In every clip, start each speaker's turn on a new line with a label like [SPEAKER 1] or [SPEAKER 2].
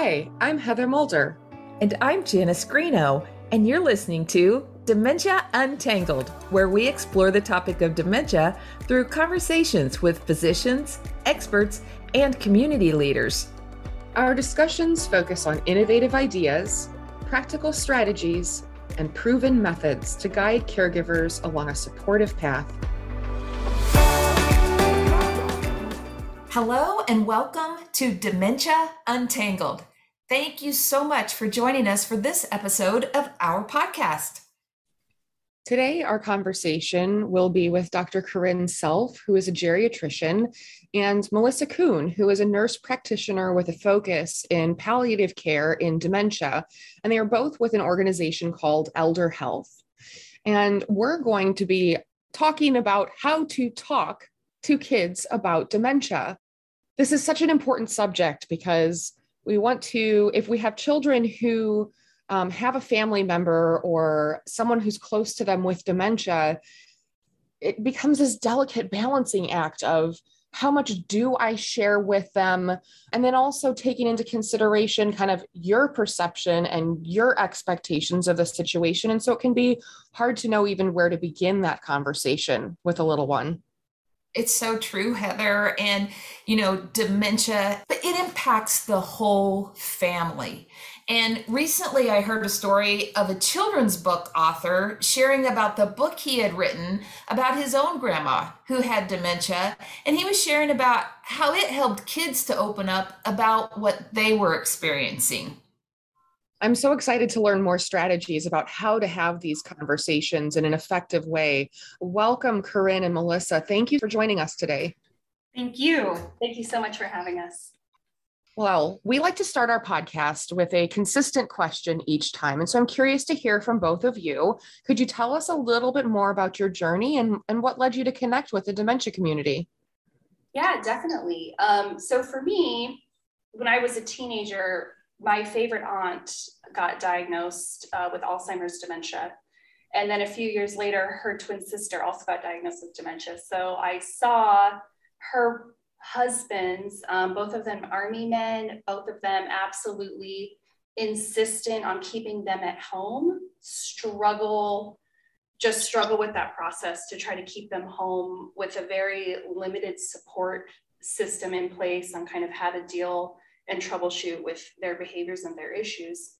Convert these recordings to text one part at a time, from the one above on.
[SPEAKER 1] Hi, I'm Heather Mulder.
[SPEAKER 2] And I'm Janice Greeno, and you're listening to Dementia Untangled, where we explore the topic of dementia through conversations with physicians, experts, and community leaders.
[SPEAKER 1] Our discussions focus on innovative ideas, practical strategies, and proven methods to guide caregivers along a supportive path.
[SPEAKER 2] Hello, and welcome to Dementia Untangled. Thank you so much for joining us for this episode of our podcast.
[SPEAKER 1] Today, our conversation will be with Dr. Corinne Self, who is a geriatrician, and Melissa Kuhn, who is a nurse practitioner with a focus in palliative care in dementia. And they are both with an organization called Elder Health. And we're going to be talking about how to talk to kids about dementia. This is such an important subject because we want to, if we have children who um, have a family member or someone who's close to them with dementia, it becomes this delicate balancing act of how much do I share with them? And then also taking into consideration kind of your perception and your expectations of the situation. And so it can be hard to know even where to begin that conversation with a little one.
[SPEAKER 2] It's so true, Heather. And, you know, dementia, but it impacts the whole family. And recently I heard a story of a children's book author sharing about the book he had written about his own grandma who had dementia. And he was sharing about how it helped kids to open up about what they were experiencing.
[SPEAKER 1] I'm so excited to learn more strategies about how to have these conversations in an effective way. Welcome, Corinne and Melissa. Thank you for joining us today.
[SPEAKER 3] Thank you. Thank you so much for having us.
[SPEAKER 1] Well, we like to start our podcast with a consistent question each time. And so I'm curious to hear from both of you. Could you tell us a little bit more about your journey and, and what led you to connect with the dementia community?
[SPEAKER 3] Yeah, definitely. Um, so for me, when I was a teenager, my favorite aunt got diagnosed uh, with Alzheimer's dementia. And then a few years later, her twin sister also got diagnosed with dementia. So I saw her husbands, um, both of them army men, both of them absolutely insistent on keeping them at home, struggle, just struggle with that process to try to keep them home with a very limited support system in place on kind of how to deal and troubleshoot with their behaviors and their issues.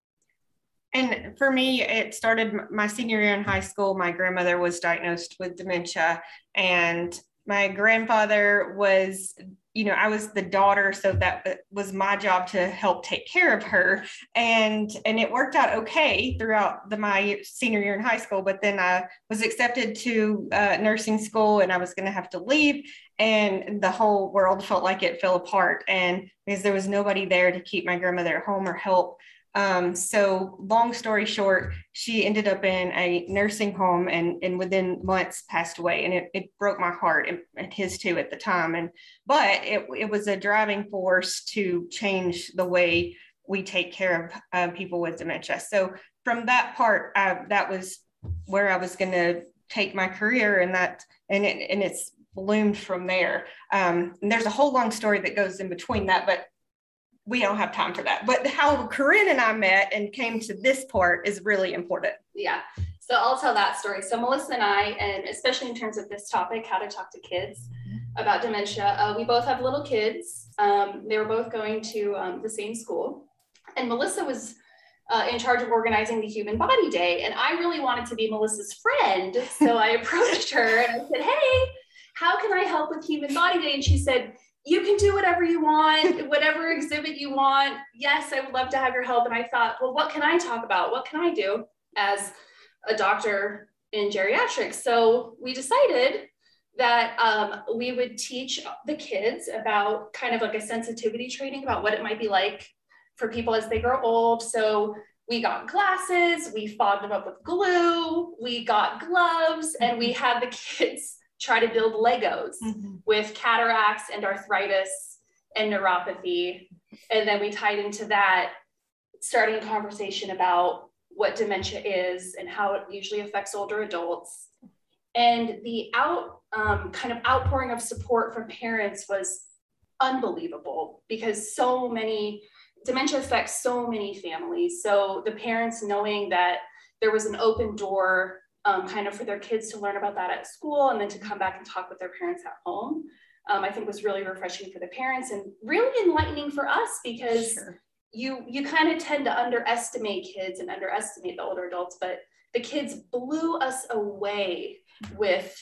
[SPEAKER 4] And for me, it started my senior year in high school. My grandmother was diagnosed with dementia, and my grandfather was you know i was the daughter so that was my job to help take care of her. And and it worked out okay throughout the my senior year in high school but then i was accepted to uh, nursing school and i was going to have to leave. And the whole world felt like it fell apart. And because there was nobody there to keep my grandmother at home or help um, so long story short, she ended up in a nursing home and, and within months passed away. And it, it broke my heart and, and his too at the time. And, but it, it was a driving force to change the way we take care of uh, people with dementia. So from that part, uh, that was where I was going to take my career and that, and it, and it's bloomed from there. Um, and there's a whole long story that goes in between that, but we don't have time for that. But how Corinne and I met and came to this part is really important.
[SPEAKER 3] Yeah. So I'll tell that story. So Melissa and I, and especially in terms of this topic, how to talk to kids about dementia, uh, we both have little kids. Um, they were both going to um, the same school. And Melissa was uh, in charge of organizing the Human Body Day. And I really wanted to be Melissa's friend. So I approached her and I said, Hey, how can I help with Human Body Day? And she said, you can do whatever you want, whatever exhibit you want. Yes, I would love to have your help. And I thought, well, what can I talk about? What can I do as a doctor in geriatrics? So we decided that um, we would teach the kids about kind of like a sensitivity training about what it might be like for people as they grow old. So we got glasses, we fogged them up with glue, we got gloves, and we had the kids try to build Legos mm-hmm. with cataracts and arthritis and neuropathy. And then we tied into that, starting a conversation about what dementia is and how it usually affects older adults. And the out um, kind of outpouring of support from parents was unbelievable because so many dementia affects so many families. So the parents knowing that there was an open door um, kind of for their kids to learn about that at school and then to come back and talk with their parents at home, um, I think was really refreshing for the parents and really enlightening for us because sure. you you kind of tend to underestimate kids and underestimate the older adults, but the kids blew us away with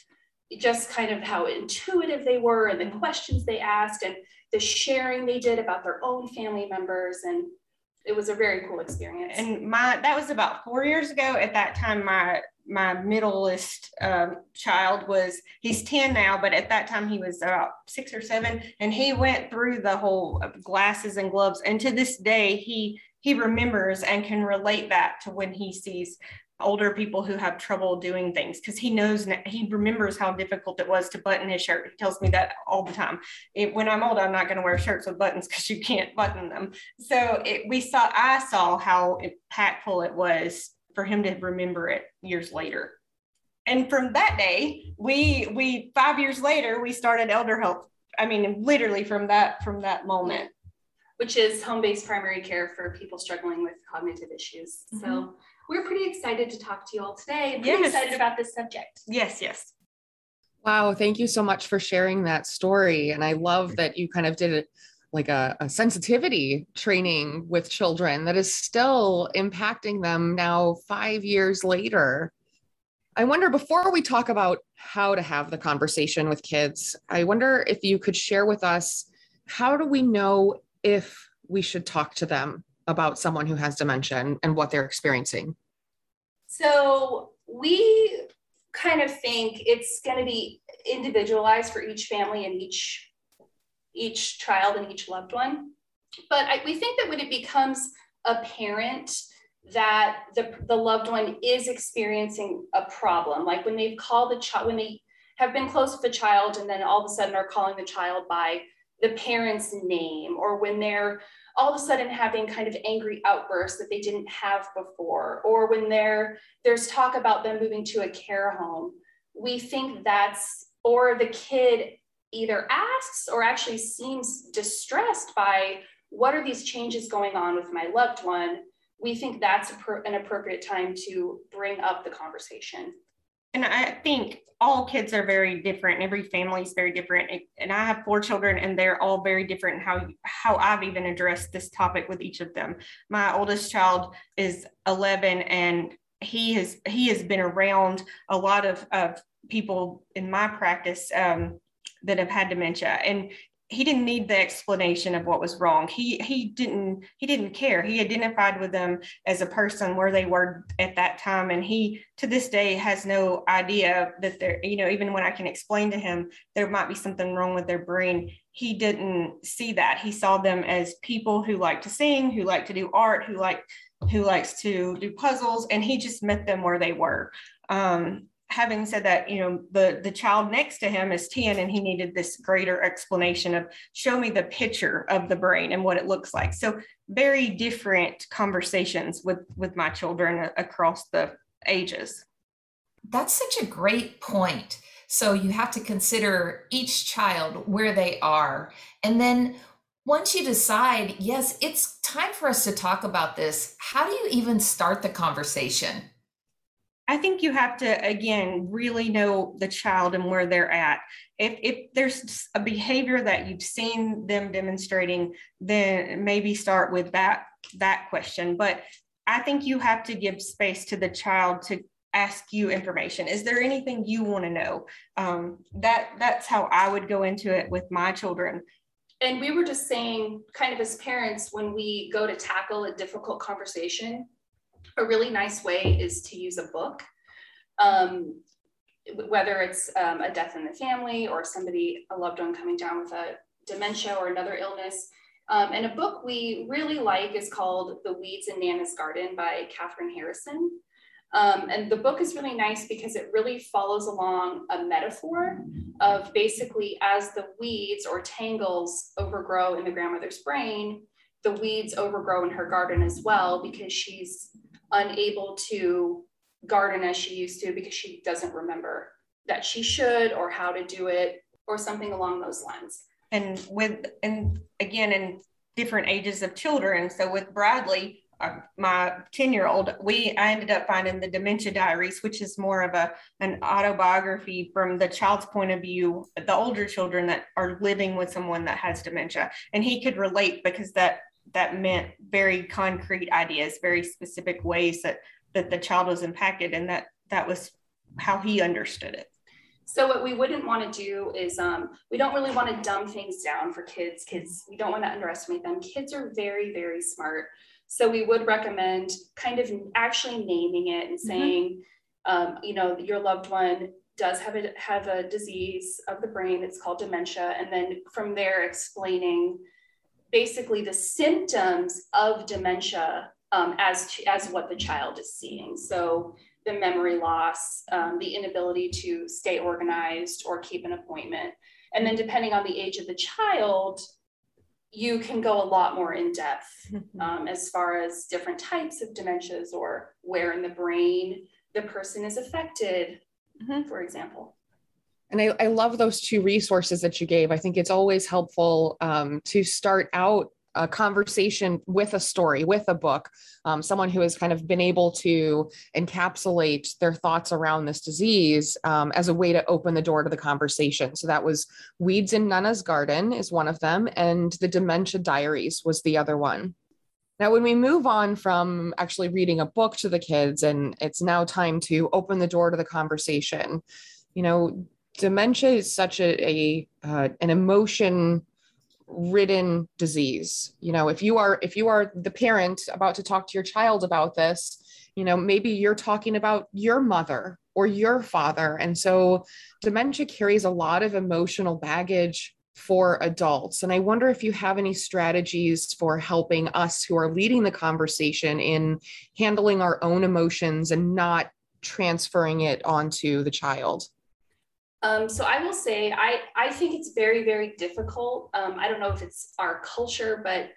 [SPEAKER 3] just kind of how intuitive they were and the questions they asked and the sharing they did about their own family members and it was a very cool experience
[SPEAKER 4] and my that was about four years ago at that time my my middleest um, child was he's 10 now but at that time he was about six or seven and he went through the whole glasses and gloves and to this day he he remembers and can relate that to when he sees older people who have trouble doing things because he knows he remembers how difficult it was to button his shirt. He tells me that all the time. It, when I'm old, I'm not going to wear shirts with buttons because you can't button them. So it, we saw, I saw how impactful it was for him to remember it years later. And from that day, we we five years later we started Elder help. I mean, literally from that from that moment
[SPEAKER 3] which is home-based primary care for people struggling with cognitive issues. Mm-hmm. So we're pretty excited to talk to you all today. I'm pretty yes. excited about this subject.
[SPEAKER 4] Yes, yes.
[SPEAKER 1] Wow, thank you so much for sharing that story. And I love that you kind of did it like a, a, sensitivity training with children that is still impacting them now five years later. I wonder before we talk about how to have the conversation with kids, I wonder if you could share with us how do we know if we should talk to them about someone who has dementia and, and what they're experiencing?
[SPEAKER 3] So we kind of think it's going to be individualized for each family and each each child and each loved one. But I, we think that when it becomes apparent that the, the loved one is experiencing a problem, like when they've called the child, when they have been close with the child and then all of a sudden are calling the child by the parent's name, or when they're all of a sudden having kind of angry outbursts that they didn't have before, or when there there's talk about them moving to a care home, we think that's, or the kid either asks or actually seems distressed by what are these changes going on with my loved one, we think that's an appropriate time to bring up the conversation.
[SPEAKER 4] And I think all kids are very different. Every family is very different. And I have four children and they're all very different how how I've even addressed this topic with each of them. My oldest child is 11 and he has he has been around a lot of, of people in my practice um, that have had dementia and he didn't need the explanation of what was wrong. He he didn't he didn't care. He identified with them as a person where they were at that time and he to this day has no idea that they're you know even when i can explain to him there might be something wrong with their brain. He didn't see that. He saw them as people who like to sing who like to do art who like who likes to do puzzles and he just met them where they were. Um, having said that, you know, the the child next to him is 10 and he needed this greater explanation of show me the picture of the brain and what it looks like. So very different conversations with with my children across the ages.
[SPEAKER 2] That's such a great point. So you have to consider each child where they are. And then once you decide, yes, it's time for us to talk about this, how do you even start the conversation?
[SPEAKER 4] I think you have to again really know the child and where they're at. If if there's a behavior that you've seen them demonstrating, then maybe start with that that question. But I think you have to give space to the child to ask you information. Is there anything you want to know? Um, that that's how I would go into it with my children.
[SPEAKER 3] And we were just saying, kind of as parents, when we go to tackle a difficult conversation, a really nice way is to use a book. Um, whether it's um, a death in the family or somebody, a loved one coming down with a dementia or another illness. Um, and a book we really like is called The Weeds in Nana's Garden by Kathryn Harrison. Um, and the book is really nice because it really follows along a metaphor of basically as the weeds or tangles overgrow in the grandmother's brain, the weeds overgrow in her garden as well because she's unable to garden as she used to because she doesn't remember that she should or how to do it or something along those lines.
[SPEAKER 4] And with and again in different ages of children. So with Bradley, uh, my 10 year old, we I ended up finding the dementia diaries, which is more of a an autobiography from the child's point of view, the older children that are living with someone that has dementia. And he could relate because that that meant very concrete ideas, very specific ways that that the child was impacted, and that that was how he understood it.
[SPEAKER 3] So what we wouldn't want to do is um, we don't really want to dumb things down for kids. Kids, we don't want to underestimate them. Kids are very, very smart. So we would recommend kind of actually naming it and mm-hmm. saying, mm-hmm. um, you know, your loved one does have a have a disease of the brain. It's called dementia, and then from there explaining basically the symptoms of dementia um, as to, as what the child is seeing. So the memory loss, um, the inability to stay organized or keep an appointment, and then depending on the age of the child, you can go a lot more in depth um, as far as different types of dementias or where in the brain the person is affected, mm-hmm. for example.
[SPEAKER 1] And I, I, love those two resources that you gave. I think it's always helpful um, to start out a conversation with a story, with a book, um, someone who has kind of been able to encapsulate their thoughts around this disease um, as a way to open the door to the conversation. So that was Weeds in Nana's Garden is one of them, and The Dementia Diaries was the other one. Now, when we move on from actually reading a book to the kids, and it's now time to open the door to the conversation, you know, dementia is such a, a uh, an emotion ridden disease. You know if you are if you are the parent about to talk to your child about this you know maybe you're talking about your mother or your father. And so dementia carries a lot of emotional baggage for adults. And i wonder if you have any strategies for helping us who are leading the conversation in handling our own emotions and not transferring it onto the child
[SPEAKER 3] um, so I will say, I, I think it's very, very difficult. Um, I don't know if it's our culture, but,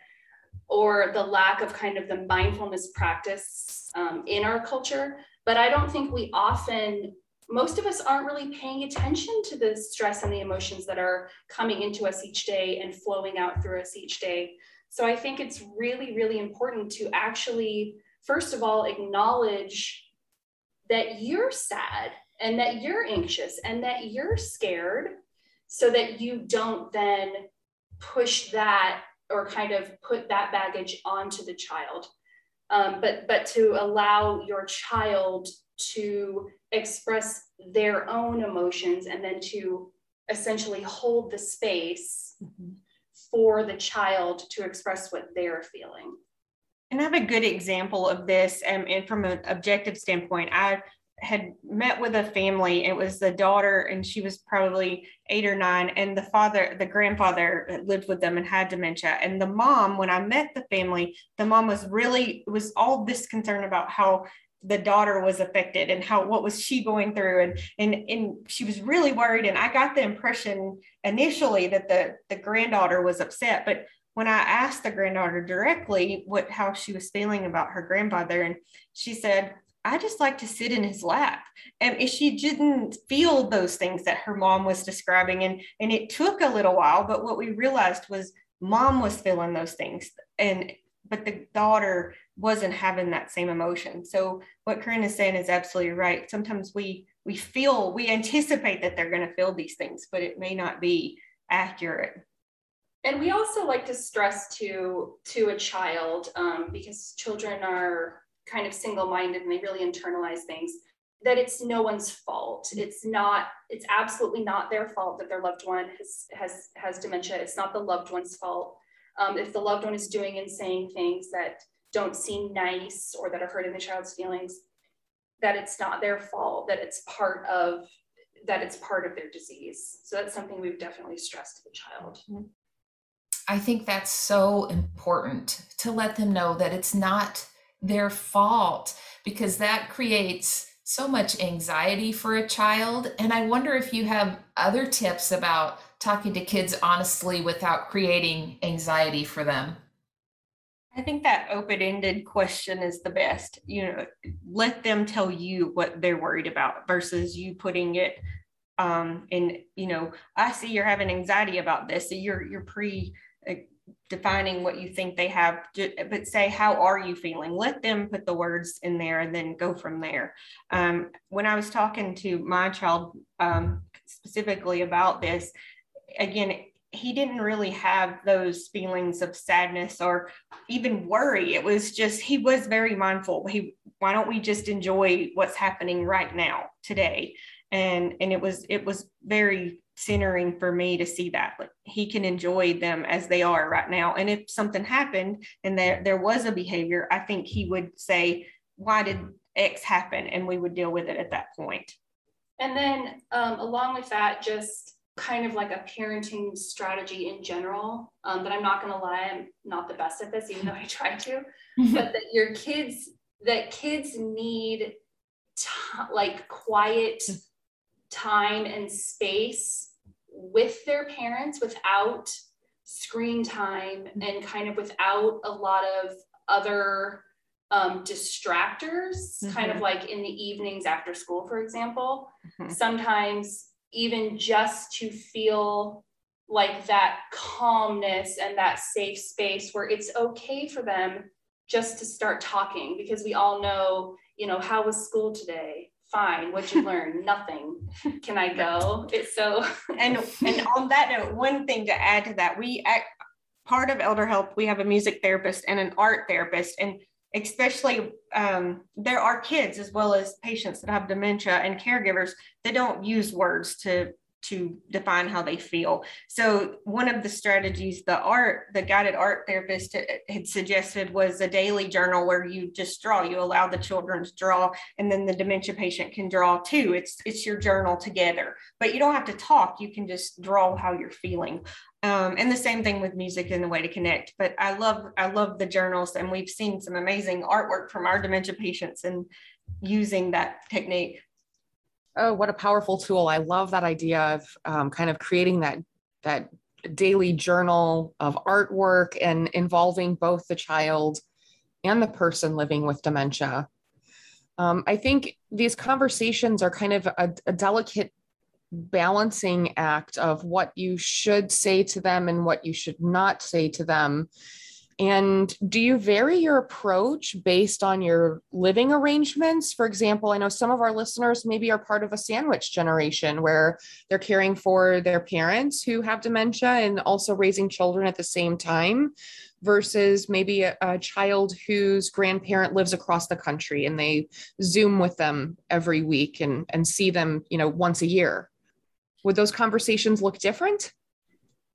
[SPEAKER 3] or the lack of kind of the mindfulness practice um, in our culture. But I don't think we often, most of us aren't really paying attention to the stress and the emotions that are coming into us each day and flowing out through us each day. So I think it's really, really important to actually, first of all, acknowledge that you're sad and that you're anxious and that you're scared so that you don't then push that or kind of put that baggage onto the child um, but but to allow your child to express their own emotions and then to essentially hold the space mm-hmm. for the child to express what they're feeling
[SPEAKER 4] and I have a good example of this. Um, and from an objective standpoint, I had met with a family. It was the daughter, and she was probably eight or nine, and the father, the grandfather, lived with them and had dementia. And the mom, when I met the family, the mom was really was all this concern about how the daughter was affected and how what was she going through and and and she was really worried and i got the impression initially that the the granddaughter was upset but when i asked the granddaughter directly what how she was feeling about her grandfather and she said I just like to sit in his lap. And she didn't feel those things that her mom was describing. And, and it took a little while, but what we realized was mom was feeling those things. And but the daughter wasn't having that same emotion. So what Corinne is saying is absolutely right. Sometimes we we feel we anticipate that they're going to feel these things, but it may not be accurate.
[SPEAKER 3] And we also like to stress to to a child um, because children are kind of single-minded and they really internalize things that it's no one's fault. It's not it's absolutely not their fault that their loved one has has has dementia. It's not the loved one's fault. Um, if the loved one is doing and saying things that don't seem nice or that are hurting the child's feelings that it's not their fault that it's part of that it's part of their disease. So that's something we've definitely stressed to the child.
[SPEAKER 2] I think that's so important to let them know that it's not their fault because that creates so much anxiety for a child. And I wonder if you have other tips about talking to kids honestly without creating anxiety for them.
[SPEAKER 4] I think that open ended question is the best. You know, let them tell you what they're worried about versus you putting it um, in, you know, I see you're having anxiety about this. So you're, you're pre defining what you think they have, but say, how are you feeling? Let them put the words in there and then go from there. Um, when I was talking to my child um, specifically about this, again, he didn't really have those feelings of sadness or even worry. It was just, he was very mindful. He, why don't we just enjoy what's happening right now today? And, and it was, it was very centering for me to see that like he can enjoy them as they are right now. And if something happened and there there was a behavior i think he would say why did x happen? And we would deal with it at that point.
[SPEAKER 3] And then um, along with that just kind of like a parenting strategy in general um, but i'm not going to lie i'm not the best at this even though i try to but that your kids that kids need t- like quiet time and space with their parents without screen time mm-hmm. and kind of without a lot of other um, distractors, mm-hmm. kind of mm-hmm. like in the evenings after school, for example. Mm-hmm. Sometimes, even just to feel like that calmness and that safe space where it's okay for them just to start talking because we all know, you know, how was school today? Fine what'd you learn? Nothing. Can i go? It's so
[SPEAKER 4] and and on that note one thing to add to that we act part of elder help we have a music therapist and an art therapist and especially um, there are kids as well as patients that have dementia and caregivers that don't use words to to define how they feel. So one of the strategies the art, the guided art therapist had suggested was a daily journal where you just draw, you allow the children to draw and then the dementia patient can draw too. It's it's your journal together, but you don't have to talk. You can just draw how you're feeling. Um, and the same thing with music and the way to connect. But I love I love the journals and we've seen some amazing artwork from our dementia patients and using that technique
[SPEAKER 1] Oh, what a powerful tool. I love that idea of um, kind of creating that that daily journal of artwork and involving both the child and the person living with dementia. Um, I think these conversations are kind of a, a delicate balancing act of what you should say to them and what you should not say to them and do you vary your approach based on your living arrangements? For example, I know some of our listeners maybe are part of a sandwich generation where they're caring for their parents who have dementia and also raising children at the same time versus maybe a, a, child whose grandparent lives across the country and they zoom with them every week and, and see them you know once a year would those conversations look different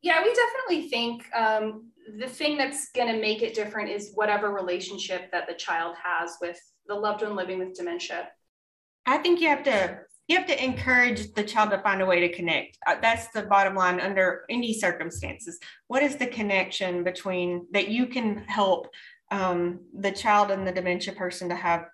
[SPEAKER 3] yeah we definitely think um, the thing that's going to make it different is whatever relationship that the child has with the loved one living with dementia.
[SPEAKER 4] I think you have to you have to encourage the child to find a way to connect. Uh, that's the bottom line under any circumstances. What is the connection between that you can help um, the child and the dementia person to have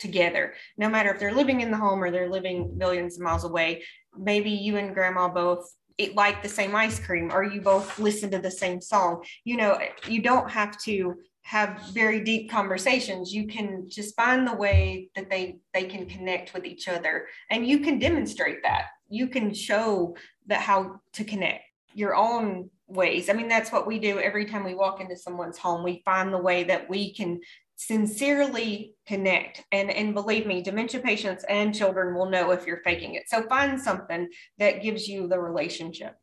[SPEAKER 4] together, no matter if they're living in the home or they're living millions of miles away? Maybe you and grandma both like the same ice cream or you both listen to the same song. You know you don't have to have very deep conversations. You can just find the way that they they can connect with each other and you can demonstrate that. You can show that how to connect your own ways. I mean that's what we do every time we walk into someone's home. We find the way that we can sincerely connect. And and believe me dementia patients and children will know if you're faking it. So find something that gives you the relationship.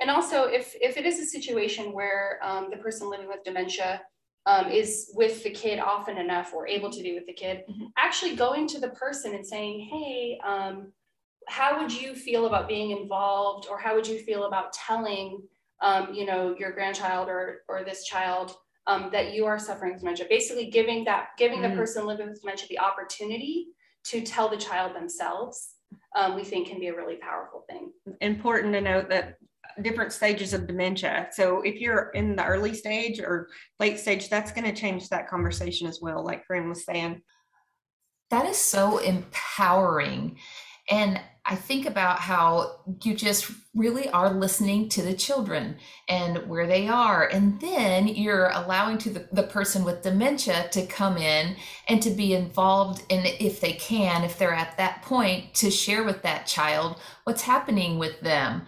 [SPEAKER 3] And also if if it is a situation where um, the person living with dementia um, is with the kid often enough or able to be with the kid mm-hmm. actually going to the person and saying hey um, how would you feel about being involved? Or how would you feel about telling um, you know your grandchild or or this child um, that you are suffering with dementia. Basically, giving that giving mm. the person living with dementia the opportunity to tell the child themselves, um, we think can be a really powerful thing.
[SPEAKER 4] Important to note that different stages of dementia. So if you're in the early stage or late stage, that's going to change that conversation as well, like Corinne was saying.
[SPEAKER 2] That is so empowering. And I think about how you just really are listening to the children and where they are. And then you're allowing to the, the person with dementia to come in and to be involved in, if they can, if they're at that point, to share with that child what's happening with them.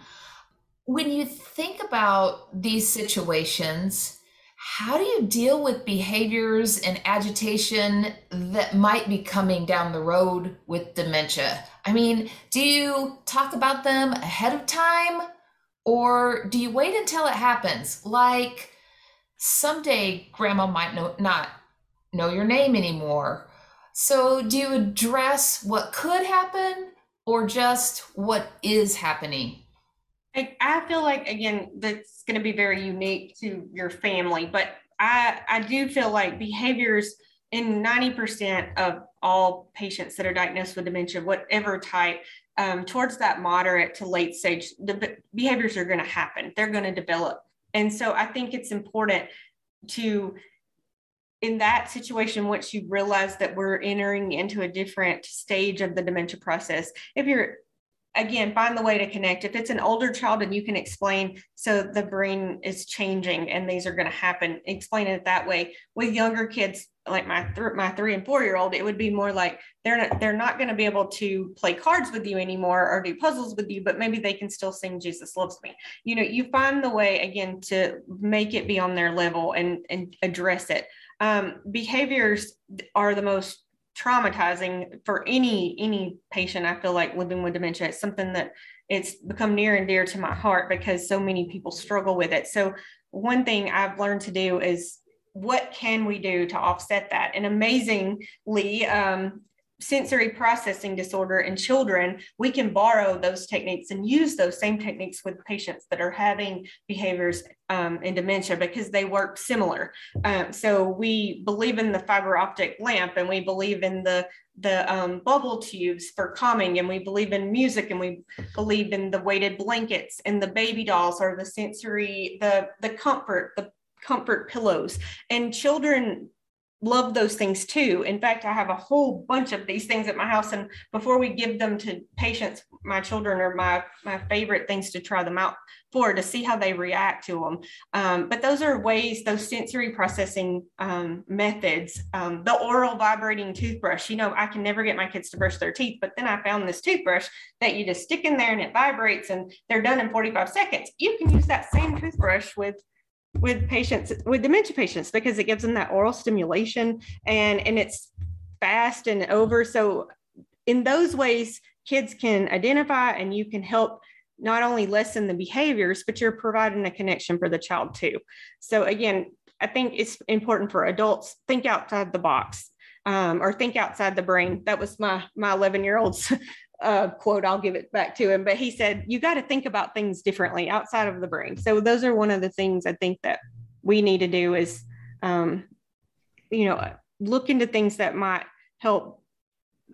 [SPEAKER 2] when you think about these situations, how do you deal with behaviors and agitation that might be coming down the road with dementia? I mean, do you talk about them ahead of time or do you wait until it happens? Like someday grandma might know, not know your name anymore. So do you address what could happen or just what is happening?
[SPEAKER 4] I, I feel like again that's going to be very unique to your family, but I I do feel like behaviors in 90% of all patients that are diagnosed with dementia, whatever type, um, towards that moderate to late stage, the behaviors are going to happen. They're going to develop. And so I think it's important to, in that situation, once you realize that we're entering into a different stage of the dementia process, if you're again find the way to connect if it's an older child and you can explain so the brain is changing and these are going to happen explain it that way with younger kids like my th- my three and four year old it would be more like they're not they're not going to be able to play cards with you anymore or do puzzles with you but maybe they can still sing jesus loves me. You know you find the way again to make it be on their level and and address it. Um, behaviors are the most traumatizing for any any patient i feel like living with dementia. It's something that it's become near and dear to my heart because so many people struggle with it. So one thing i've learned to do is what can we do to offset that and amazingly um, sensory processing disorder in children, we can borrow those techniques and use those same techniques with patients that are having behaviors um, in dementia because they work similar. Um, so we believe in the fiber optic lamp and we believe in the the um, bubble tubes for calming and we believe in music and we believe in the weighted blankets and the baby dolls or the sensory the the comfort the comfort pillows and children love those things too. In fact, I have a whole bunch of these things at my house. And before we give them to patients, my children are my, my favorite things to try them out for to see how they react to them. Um, but those are ways, those sensory processing um, methods, um, the oral vibrating toothbrush, you know, I can never get my kids to brush their teeth, but then I found this toothbrush that you just stick in there and it vibrates and they're done in 45 seconds. You can use that same toothbrush with with patients with dementia patients because it gives them that oral stimulation and and it's fast and over. So in those ways kids can identify and you can help not only lessen the behaviors but you're providing a connection for the child too. So again i think it's important for adults think outside the box um, or think outside the brain. That was my my 11 year old's uh, quote, I'll give it back to him, but he said, you got to think about things differently outside of the brain. So those are one of the things I think that we need to do is, um, you know, look into things that might help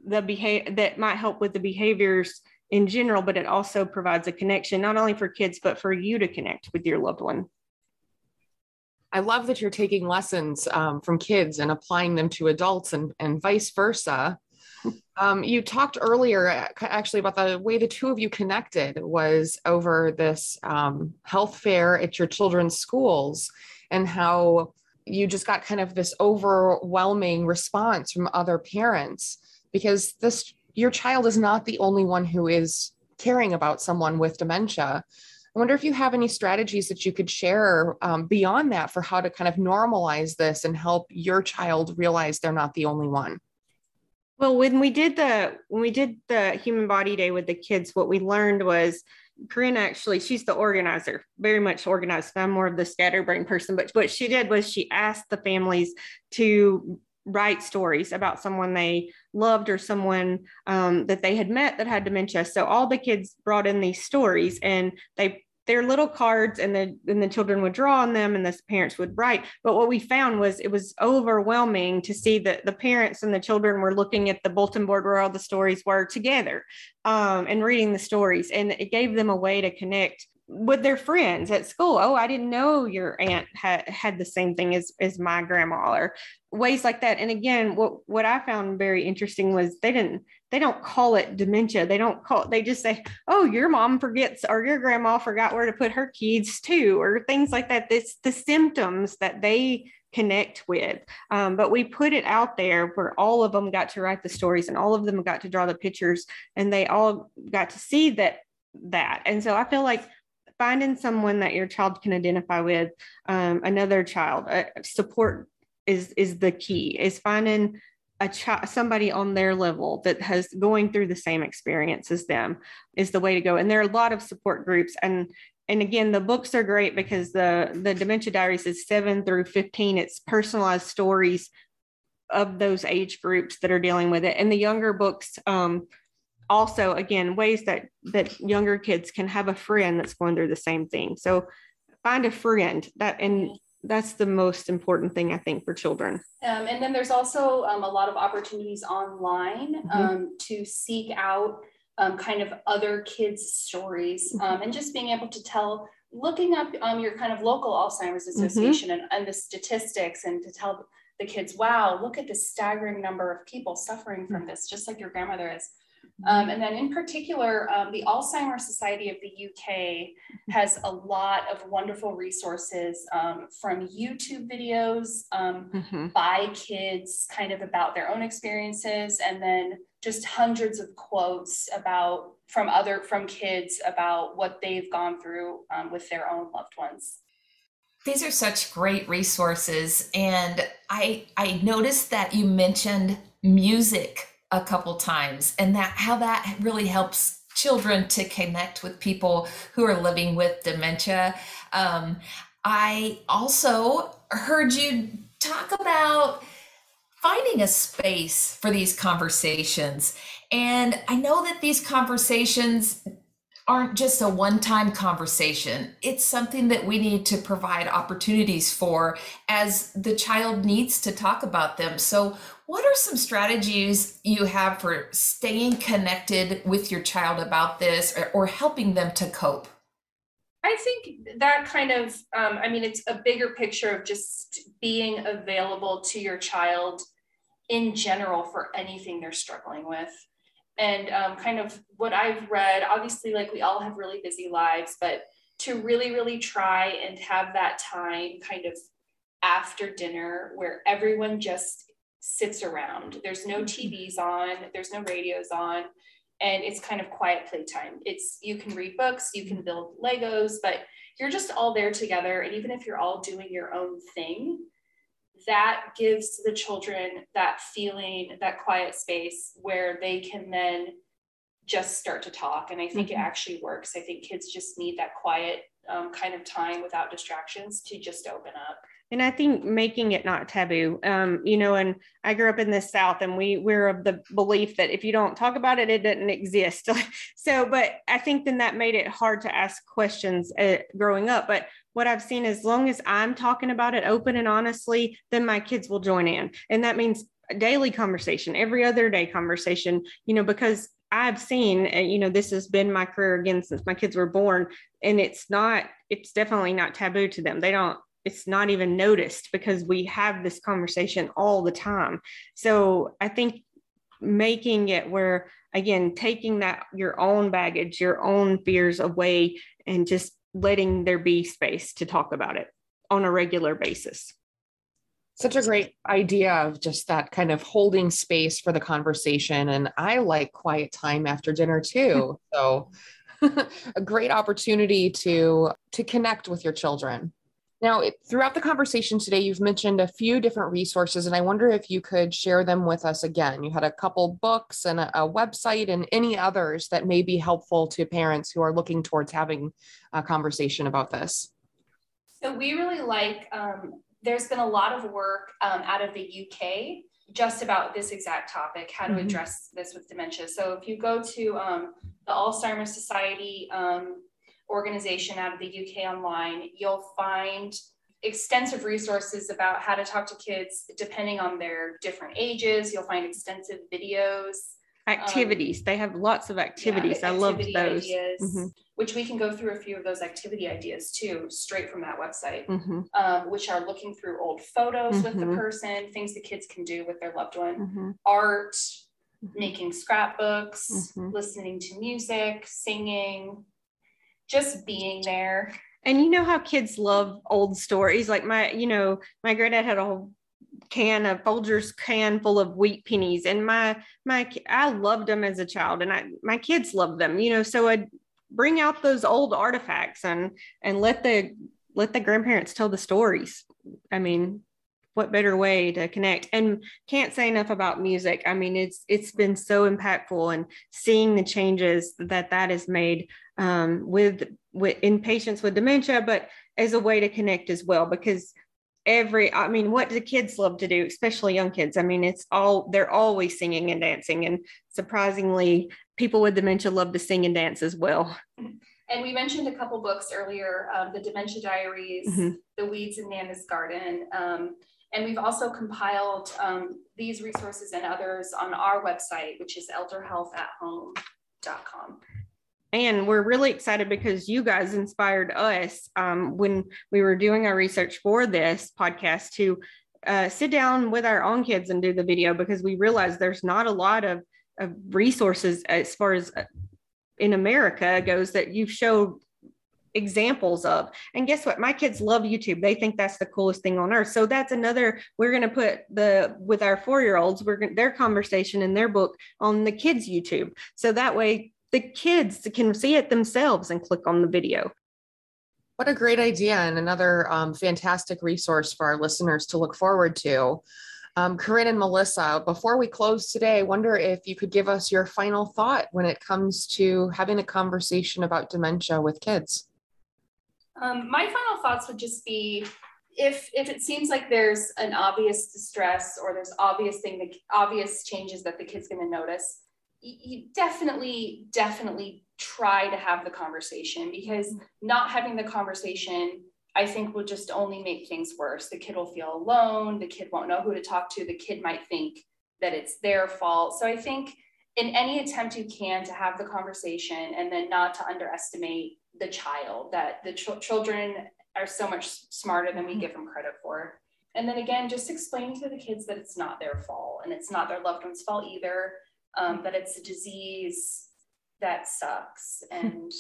[SPEAKER 4] the behavior that might help with the behaviors in general, but it also provides a connection, not only for kids, but for you to connect with your loved one.
[SPEAKER 1] I love that you're taking lessons um, from kids and applying them to adults and, and vice versa. Um, you talked earlier uh, actually about the way the two of you connected was over this um, health fair at your children's schools and how you just got kind of this overwhelming response from other parents because this your child is not the only one who is caring about someone with dementia. I wonder if you have any strategies that you could share um, beyond that for how to kind of normalize this and help your child realize they're not the only one
[SPEAKER 4] well, when we did the when we did the human body day with the kids, what we learned was Corinne actually, she's the organizer, very much organized. I'm more of the scatterbrain person, but what she did was she asked the families to write stories about someone they loved or someone um, that they had met that had dementia. So all the kids brought in these stories and they they're little cards and the and the children would draw on them and the parents would write. But what we found was it was overwhelming to see that the parents and the children were looking at the bulletin board where all the stories were together um, and reading the stories. And it gave them a way to connect with their friends at school. Oh, I didn't know your aunt had had the same thing as as my grandma or ways like that. And again, what what I found very interesting was they didn't they don't call it dementia. They don't call it, they just say, oh, your mom forgets or your grandma forgot where to put her keys too, or things like that. It's the symptoms that they connect with. Um, but we put it out there where all of them got to write the stories and all of them got to draw the pictures and they all got to see that that. And so I feel like finding someone that your child can identify with, um, another child, uh, support is is the key. Is finding a child somebody on their level that has going through the same experience as them is the way to go. And there are a lot of support groups. And and again the books are great because the the dementia diaries is 7 through 15 it's personalized stories of those age groups that are dealing with it. And the younger books um, also again ways that that younger kids can have a friend that's going through the same thing so find a friend that and that's the most important thing I think for children.
[SPEAKER 3] Um, and then there's also um, a lot of opportunities online mm-hmm. um, to seek out um, kind of other kids' stories mm-hmm. Um, and just being able to tell, looking up um, your kind of local Alzheimer's mm-hmm. Association mm-hmm. and, and the statistics and to tell the kids, wow, look at the staggering number of people suffering from mm. this, just like your grandmother is. Um, and then in particular, um, the Alzheimer's Society of the UK has a lot of wonderful resources um, from YouTube videos um, mm-hmm. by kids kind of about their own experiences and then just hundreds of quotes about from other from kids about what they've gone through um, with their own loved ones
[SPEAKER 2] these are such great resources and i i noticed that you mentioned music a couple times and that how that really helps children to connect with people who are living with dementia. Um, I also heard you talk about finding a space for these conversations. And I know that these conversations aren't just a one time conversation. It's something that we need to provide opportunities for as the child needs to talk about them. So, what are some strategies you have for staying connected with your child about this or, or helping them to cope?
[SPEAKER 3] I think that kind of, um, I mean, it's a bigger picture of just being available to your child in general for anything they're struggling with and um, kind of what I've read, obviously, like we all have really busy lives, but to really, really try and have that time kind of after dinner where everyone just sits around. There's no mm-hmm. TVs on, there's no radios on, and it's kind of quiet playtime. It's you can read books, you can build Legos, but you're just all there together. And even if you're all doing your own thing, that gives the children that feeling, that quiet space where they can then just start to talk. And I think mm-hmm. it actually works. I think kids just need that quiet um, kind of time without distractions to just open up
[SPEAKER 4] and i think making it not taboo um, you know and i grew up in the south and we we're of the belief that if you don't talk about it it doesn't exist. So but i think then that made it hard to ask questions uh, growing up. But what i've seen as long as i'm talking about it open and honestly then my kids will join in. And that means daily conversation every other day conversation you know because I've seen, uh, you know, this has been my career again since my kids were born, and it's not, it's definitely not taboo to them. They don't, it's not even noticed because we have this conversation all the time. So I think making it where again taking that your own baggage your own fears away and just letting there be space to talk about it on a regular basis.
[SPEAKER 1] Such a great idea of just that kind of holding space for the conversation. And i like quiet time after dinner too. So a great opportunity to to connect with your children now, throughout the conversation today, you've mentioned a few different resources, and I wonder if you could share them with us again. You had a couple books and a, a website, and any others that may be helpful to parents who are looking towards having a conversation about this.
[SPEAKER 3] So, we really like, um, there's been a lot of work um, out of the UK just about this exact topic how to mm-hmm. address this with dementia. So, if you go to um, the Alzheimer's Society, um, organization out of the UK online, you'll find extensive resources about how to talk to kids depending on their different ages. You'll find extensive videos.
[SPEAKER 4] Activities. Um, they have lots of activities. Yeah, I love those. Ideas,
[SPEAKER 3] mm-hmm. Which we can go through a few of those activity ideas too, straight from that website, mm-hmm. um, which are looking through old photos mm-hmm. with the mm-hmm. person, things the kids can do with their loved one, mm-hmm. art, mm-hmm. making scrapbooks, listening to music, singing, just being there.
[SPEAKER 4] And you know how kids love old stories. Like my, you know, my granddad had a whole can of Folgers can full of wheat pennies, and my my I loved them as a child, and I my kids loved them. You know, so I bring out those old artifacts and and let the let the grandparents tell the stories i mean what better way to connect? And can't say enough about music. I mean it's it's been so impactful and seeing the changes that that has made um, with, with in patients with dementia but as a way to connect as well because every i mean what do kids love to do especially young kids? I mean it's all they're always singing and dancing and surprisingly people with dementia love to sing and dance as well.
[SPEAKER 3] And we mentioned a couple books earlier um, the dementia diaries mm-hmm. the weeds in nana's garden um, and we've also compiled um, these resources and others on our website, which is elderhealthathome.com.
[SPEAKER 4] And we're really excited because you guys inspired us um, when we were doing our research for this podcast to uh, sit down with our own kids and do the video because we realized there's not a lot of, of resources as far as uh, in America goes that you've showed examples of. And guess what? My kids love YouTube. They think that's the coolest thing on earth. So that's another, we're going to put the, with our four year olds, we're going their conversation in their book on the kids' YouTube. So that way the kids can see it themselves and click on the video.
[SPEAKER 1] What a great idea and another um, fantastic resource for our listeners to look forward to. Um, Corinne and Melissa, before we close today, I wonder if you could give us your final thought when it comes to having a conversation about dementia with kids.
[SPEAKER 3] Um, my final thoughts would just be if if it seems like there's an obvious distress or there's obvious thing that obvious changes that the kid's going to notice you definitely definitely try to have the conversation because not having the conversation i think will just only make things worse. The kid will feel alone the kid won't know who to talk to the kid might think that it's their fault. So i think in any attempt you can to have the conversation and then not to underestimate the child that the ch- children are so much smarter than we mm-hmm. give them credit for and then again just explaining to the kids that it's not their fault and it's not their loved one's fault either um, that it's a disease that sucks and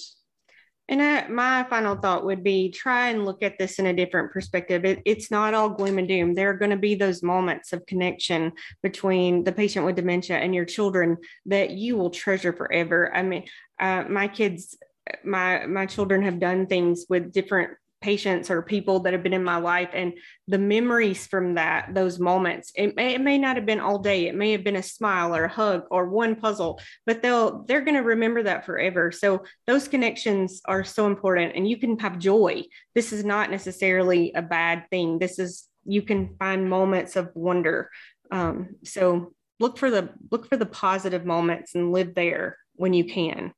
[SPEAKER 4] and I, my final thought would be try and look at this in a different perspective. It, it's not all gloom and doom. There are going to be those moments of connection between the patient with dementia and your children that you will treasure forever. I mean, uh, my kids my my children have done things with different patients or people that have been in my life and the memories from that those moments it may, it may not have been all day it may have been a smile or a hug or one puzzle but they'll they're going to remember that forever. So those connections are so important and you can have joy. This is not necessarily a bad thing. This is you can find moments of wonder. Um, so look for the look for the positive moments and live there when you can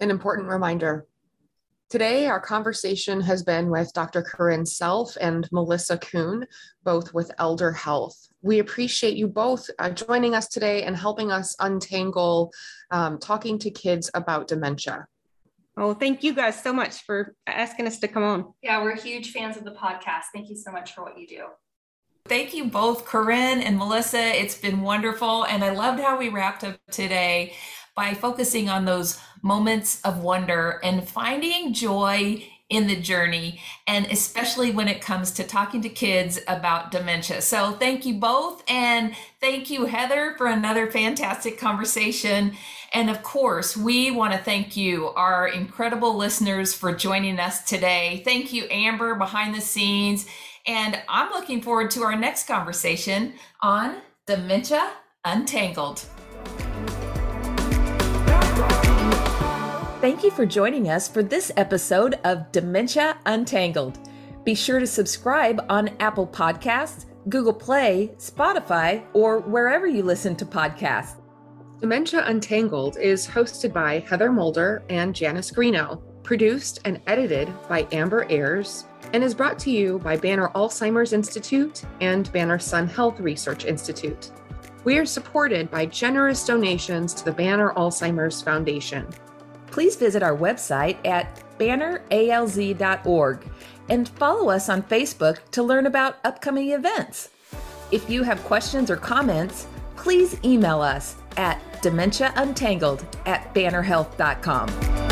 [SPEAKER 1] an important reminder. Today, our conversation has been with Dr. Corinne Self and Melissa Kuhn, both with Elder Health. We appreciate you both uh, joining us today and helping us untangle um, talking to kids about dementia.
[SPEAKER 4] Oh, thank you guys so much for asking us to come on.
[SPEAKER 3] Yeah, we're huge fans of the podcast. Thank you so much for what you do.
[SPEAKER 2] Thank you both, Corinne and Melissa. It's been wonderful. And I loved how we wrapped up today by focusing on those moments of wonder and finding joy in the journey, and especially when it comes to talking to kids about dementia. So, thank you both, and thank you, Heather, for another fantastic conversation. And of course, we want to thank you, our incredible listeners, for joining us today. Thank you, Amber, behind the scenes. And I'm looking forward to our next conversation on Dementia Untangled. Thank you for joining us for this episode of Dementia Untangled. Be sure to subscribe on Apple Podcasts, Google Play, Spotify, or wherever you listen to podcasts.
[SPEAKER 1] Dementia Untangled is hosted by Heather Mulder and Janice Greeno, produced and edited by Amber Ayers, and is brought to you by Banner Alzheimer's Institute and Banner Sun Health Research Institute. We are supported by generous donations to the Banner Alzheimer's Foundation
[SPEAKER 2] please visit our website at banneralz.org and follow us on Facebook to learn about upcoming events. If you have questions or comments, please email us at dementiauntangled at bannerhealth.com.